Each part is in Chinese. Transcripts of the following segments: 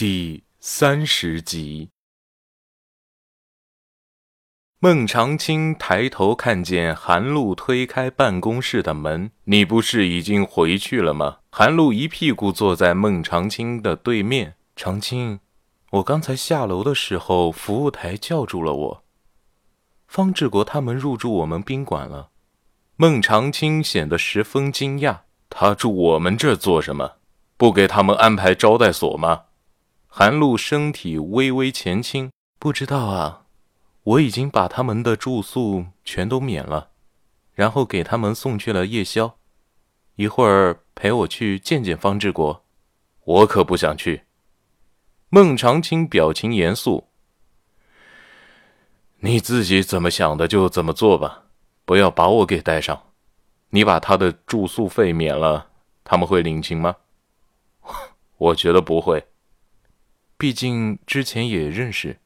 第三十集，孟长青抬头看见韩露推开办公室的门：“你不是已经回去了吗？”韩露一屁股坐在孟长青的对面。长青，我刚才下楼的时候，服务台叫住了我。方志国他们入住我们宾馆了。孟长青显得十分惊讶：“他住我们这做什么？不给他们安排招待所吗？”韩露身体微微前倾，不知道啊，我已经把他们的住宿全都免了，然后给他们送去了夜宵。一会儿陪我去见见方志国，我可不想去。孟长青表情严肃：“你自己怎么想的就怎么做吧，不要把我给带上。你把他的住宿费免了，他们会领情吗？我觉得不会。”毕竟之前也认识，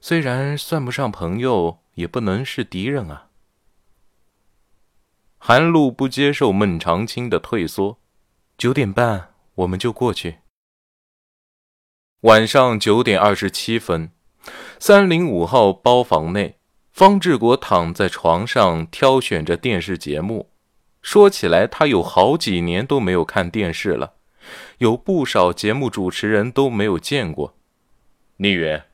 虽然算不上朋友，也不能是敌人啊。韩露不接受孟长青的退缩，九点半我们就过去。晚上九点二十七分，三零五号包房内，方志国躺在床上挑选着电视节目。说起来，他有好几年都没有看电视了。有不少节目主持人都没有见过，聂远。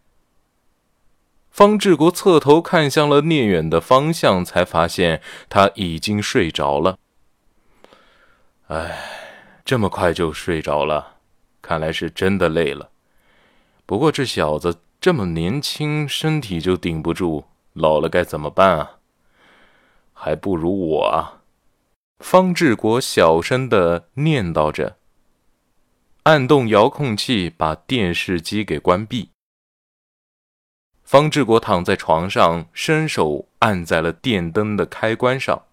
方志国侧头看向了聂远的方向，才发现他已经睡着了。哎，这么快就睡着了，看来是真的累了。不过这小子这么年轻，身体就顶不住，老了该怎么办啊？还不如我啊！方志国小声的念叨着。按动遥控器，把电视机给关闭。方志国躺在床上，伸手按在了电灯的开关上。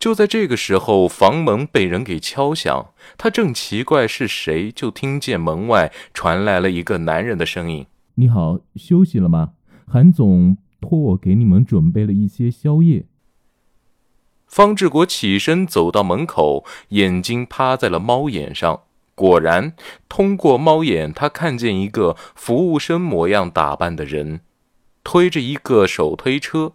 就在这个时候，房门被人给敲响。他正奇怪是谁，就听见门外传来了一个男人的声音：“你好，休息了吗？韩总托我给你们准备了一些宵夜。”方志国起身走到门口，眼睛趴在了猫眼上。果然，通过猫眼，他看见一个服务生模样打扮的人，推着一个手推车。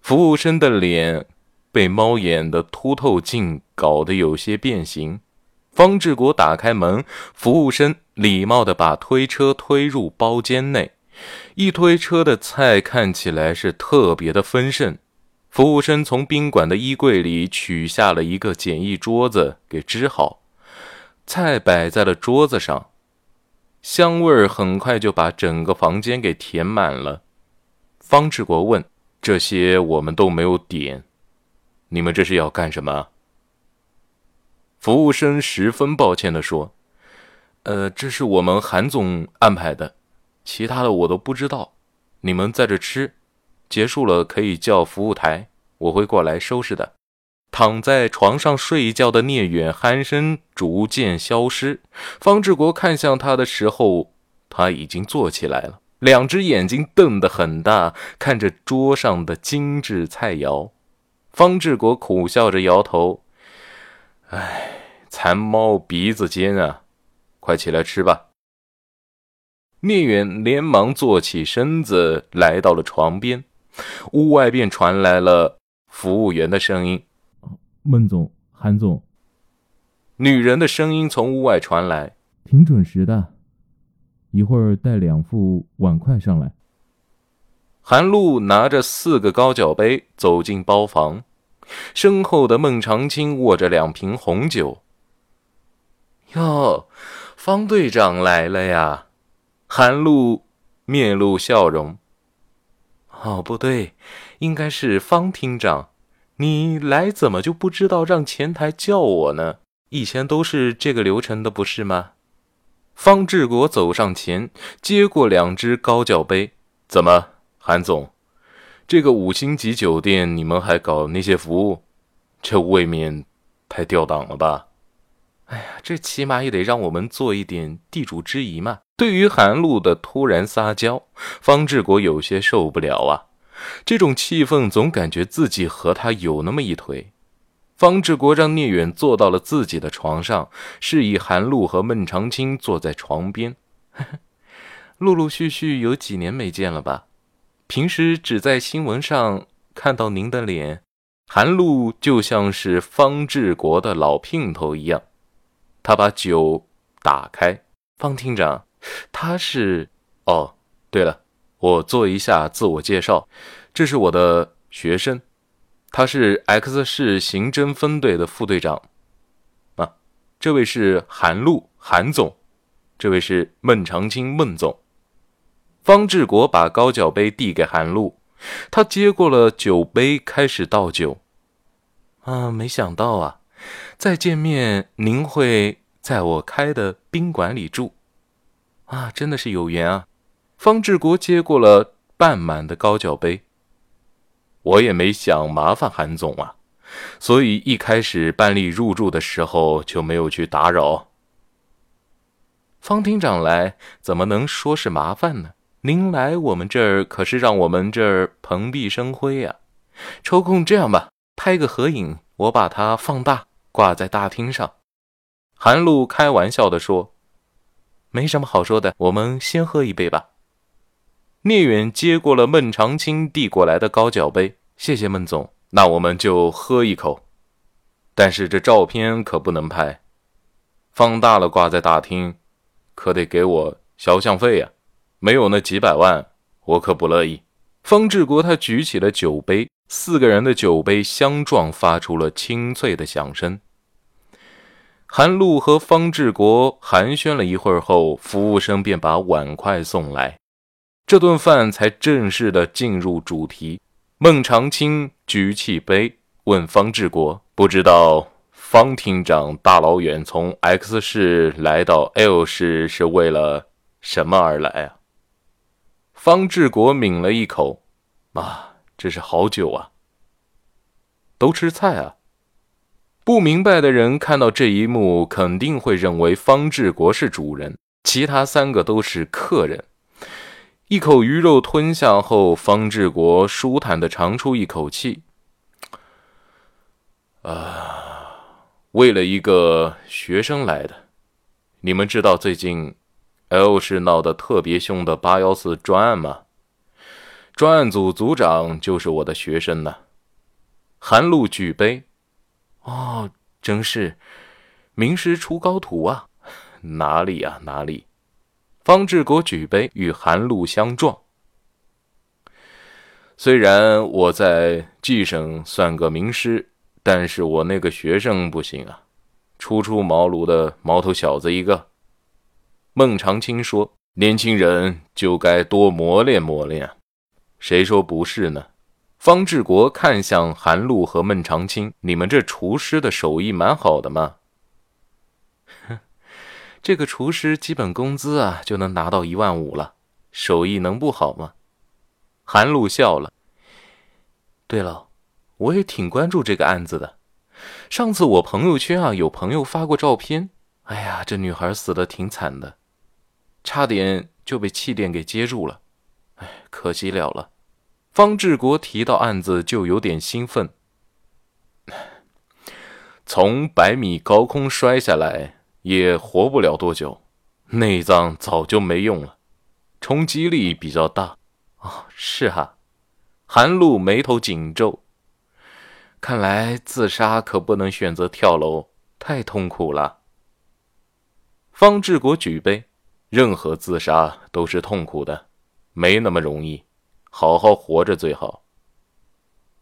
服务生的脸被猫眼的凸透镜搞得有些变形。方志国打开门，服务生礼貌地把推车推入包间内。一推车的菜看起来是特别的丰盛。服务生从宾馆的衣柜里取下了一个简易桌子，给支好。菜摆在了桌子上，香味儿很快就把整个房间给填满了。方志国问：“这些我们都没有点，你们这是要干什么？”服务生十分抱歉地说：“呃，这是我们韩总安排的，其他的我都不知道。你们在这吃，结束了可以叫服务台，我会过来收拾的。”躺在床上睡觉的聂远鼾声逐渐消失。方志国看向他的时候，他已经坐起来了，两只眼睛瞪得很大，看着桌上的精致菜肴。方志国苦笑着摇头：“哎，馋猫鼻子尖啊！快起来吃吧。”聂远连忙坐起身子，来到了床边。屋外便传来了服务员的声音。孟总，韩总，女人的声音从屋外传来，挺准时的。一会儿带两副碗筷上来。韩露拿着四个高脚杯走进包房，身后的孟长青握着两瓶红酒。哟，方队长来了呀！韩露面露笑容。哦，不对，应该是方厅长。你来怎么就不知道让前台叫我呢？以前都是这个流程的，不是吗？方志国走上前，接过两只高脚杯。怎么，韩总，这个五星级酒店你们还搞那些服务，这未免太掉档了吧？哎呀，这起码也得让我们做一点地主之谊嘛。对于韩露的突然撒娇，方志国有些受不了啊。这种气氛，总感觉自己和他有那么一腿。方志国让聂远坐到了自己的床上，示意韩露和孟长青坐在床边。陆陆续续有几年没见了吧？平时只在新闻上看到您的脸。韩露就像是方志国的老姘头一样，他把酒打开。方厅长，他是……哦，对了，我做一下自我介绍，这是我的学生，他是 X 市刑侦分队的副队长。啊，这位是韩露，韩总，这位是孟长青，孟总。方志国把高脚杯递给韩露，他接过了酒杯，开始倒酒。啊，没想到啊，再见面您会在我开的宾馆里住，啊，真的是有缘啊！方志国接过了半满的高脚杯。我也没想麻烦韩总啊，所以一开始办理入住的时候就没有去打扰。方厅长来怎么能说是麻烦呢？您来我们这儿可是让我们这儿蓬荜生辉呀！抽空这样吧。拍个合影，我把它放大挂在大厅上。韩露开玩笑地说：“没什么好说的，我们先喝一杯吧。”聂远接过了孟长青递过来的高脚杯，谢谢孟总。那我们就喝一口。但是这照片可不能拍，放大了挂在大厅，可得给我肖像费呀。没有那几百万，我可不乐意。方志国他举起了酒杯。四个人的酒杯相撞，发出了清脆的响声。韩露和方志国寒暄了一会儿后，服务生便把碗筷送来，这顿饭才正式的进入主题。孟长青举起杯，问方志国：“不知道方厅长大老远从 X 市来到 L 市是为了什么而来啊？”方志国抿了一口，啊。这是好酒啊！都吃菜啊！不明白的人看到这一幕，肯定会认为方志国是主人，其他三个都是客人。一口鱼肉吞下后，方志国舒坦的长出一口气。啊，为了一个学生来的。你们知道最近 L 市闹得特别凶的八幺四专案吗？专案组组长就是我的学生呢。韩露举杯，哦，真是名师出高徒啊！哪里啊，哪里？方志国举杯与韩露相撞。虽然我在 G 省算个名师，但是我那个学生不行啊，初出茅庐的毛头小子一个。孟长青说：“年轻人就该多磨练磨练。”谁说不是呢？方志国看向韩露和孟长青：“你们这厨师的手艺蛮好的嘛。”这个厨师基本工资啊就能拿到一万五了，手艺能不好吗？韩露笑了。对了，我也挺关注这个案子的。上次我朋友圈啊有朋友发过照片，哎呀，这女孩死的挺惨的，差点就被气垫给接住了，哎，可惜了了。方志国提到案子就有点兴奋。从百米高空摔下来也活不了多久，内脏早就没用了，冲击力比较大。哦，是哈。韩露眉头紧皱，看来自杀可不能选择跳楼，太痛苦了。方志国举杯，任何自杀都是痛苦的，没那么容易。好好活着最好。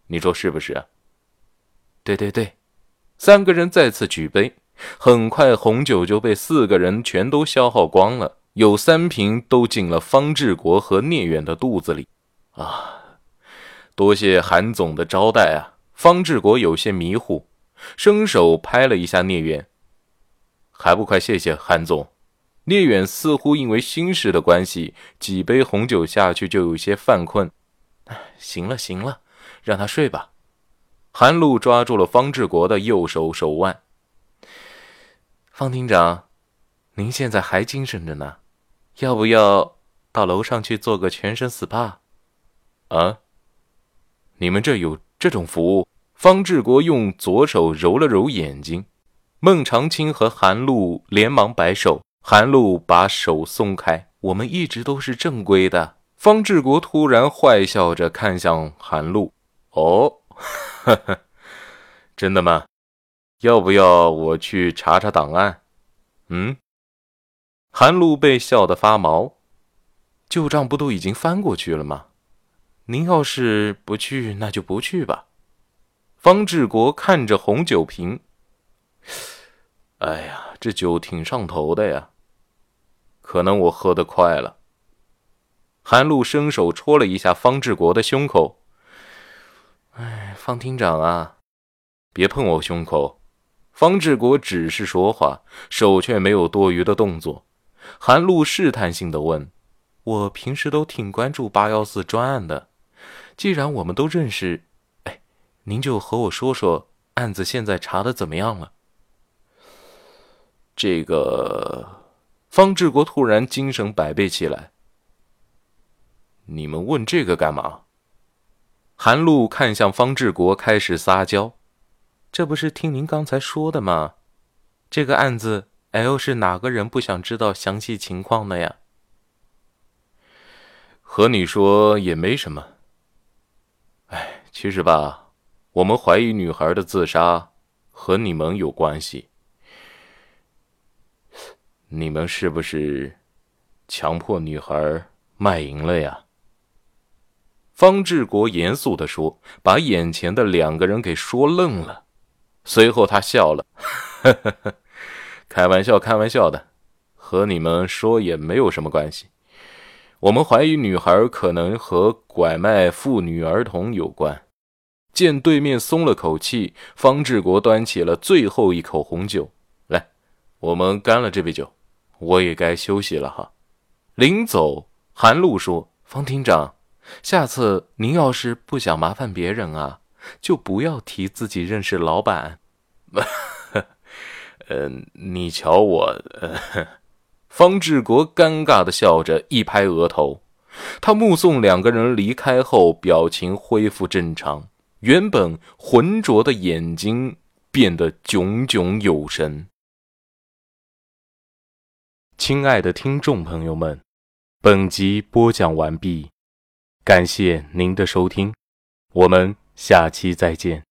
你说是不是？对对对，三个人再次举杯，很快红酒就被四个人全都消耗光了，有三瓶都进了方志国和聂远的肚子里。啊，多谢韩总的招待啊！方志国有些迷糊，伸手拍了一下聂远，还不快谢谢韩总。聂远似乎因为心事的关系，几杯红酒下去就有些犯困。行了行了，让他睡吧。韩露抓住了方志国的右手手腕。方厅长，您现在还精神着呢，要不要到楼上去做个全身 SPA？啊？你们这有这种服务？方志国用左手揉了揉眼睛。孟长青和韩露连忙摆手。韩露把手松开。我们一直都是正规的。方志国突然坏笑着看向韩露：“哦，呵呵，真的吗？要不要我去查查档案？”嗯。韩露被笑得发毛。旧账不都已经翻过去了吗？您要是不去，那就不去吧。方志国看着红酒瓶，哎呀，这酒挺上头的呀。可能我喝得快了。韩露伸手戳了一下方志国的胸口。哎，方厅长啊，别碰我胸口。方志国只是说话，手却没有多余的动作。韩露试探性的问：“我平时都挺关注八幺四专案的，既然我们都认识。”哎您就和我说说案子现在查的怎么样了？这个方志国突然精神百倍起来。你们问这个干嘛？韩露看向方志国，开始撒娇。这不是听您刚才说的吗？这个案子，L 是哪个人不想知道详细情况的呀？和你说也没什么。哎，其实吧。我们怀疑女孩的自杀和你们有关系，你们是不是强迫女孩卖淫了呀？方志国严肃的说，把眼前的两个人给说愣了。随后他笑了，呵呵呵，开玩笑，开玩笑的，和你们说也没有什么关系。我们怀疑女孩可能和拐卖妇女儿童有关。见对面松了口气，方志国端起了最后一口红酒，来，我们干了这杯酒，我也该休息了哈。临走，韩露说：“方厅长，下次您要是不想麻烦别人啊，就不要提自己认识老板。”呃，你瞧我，呃方志国尴尬的笑着，一拍额头。他目送两个人离开后，表情恢复正常。原本浑浊的眼睛变得炯炯有神。亲爱的听众朋友们，本集播讲完毕，感谢您的收听，我们下期再见。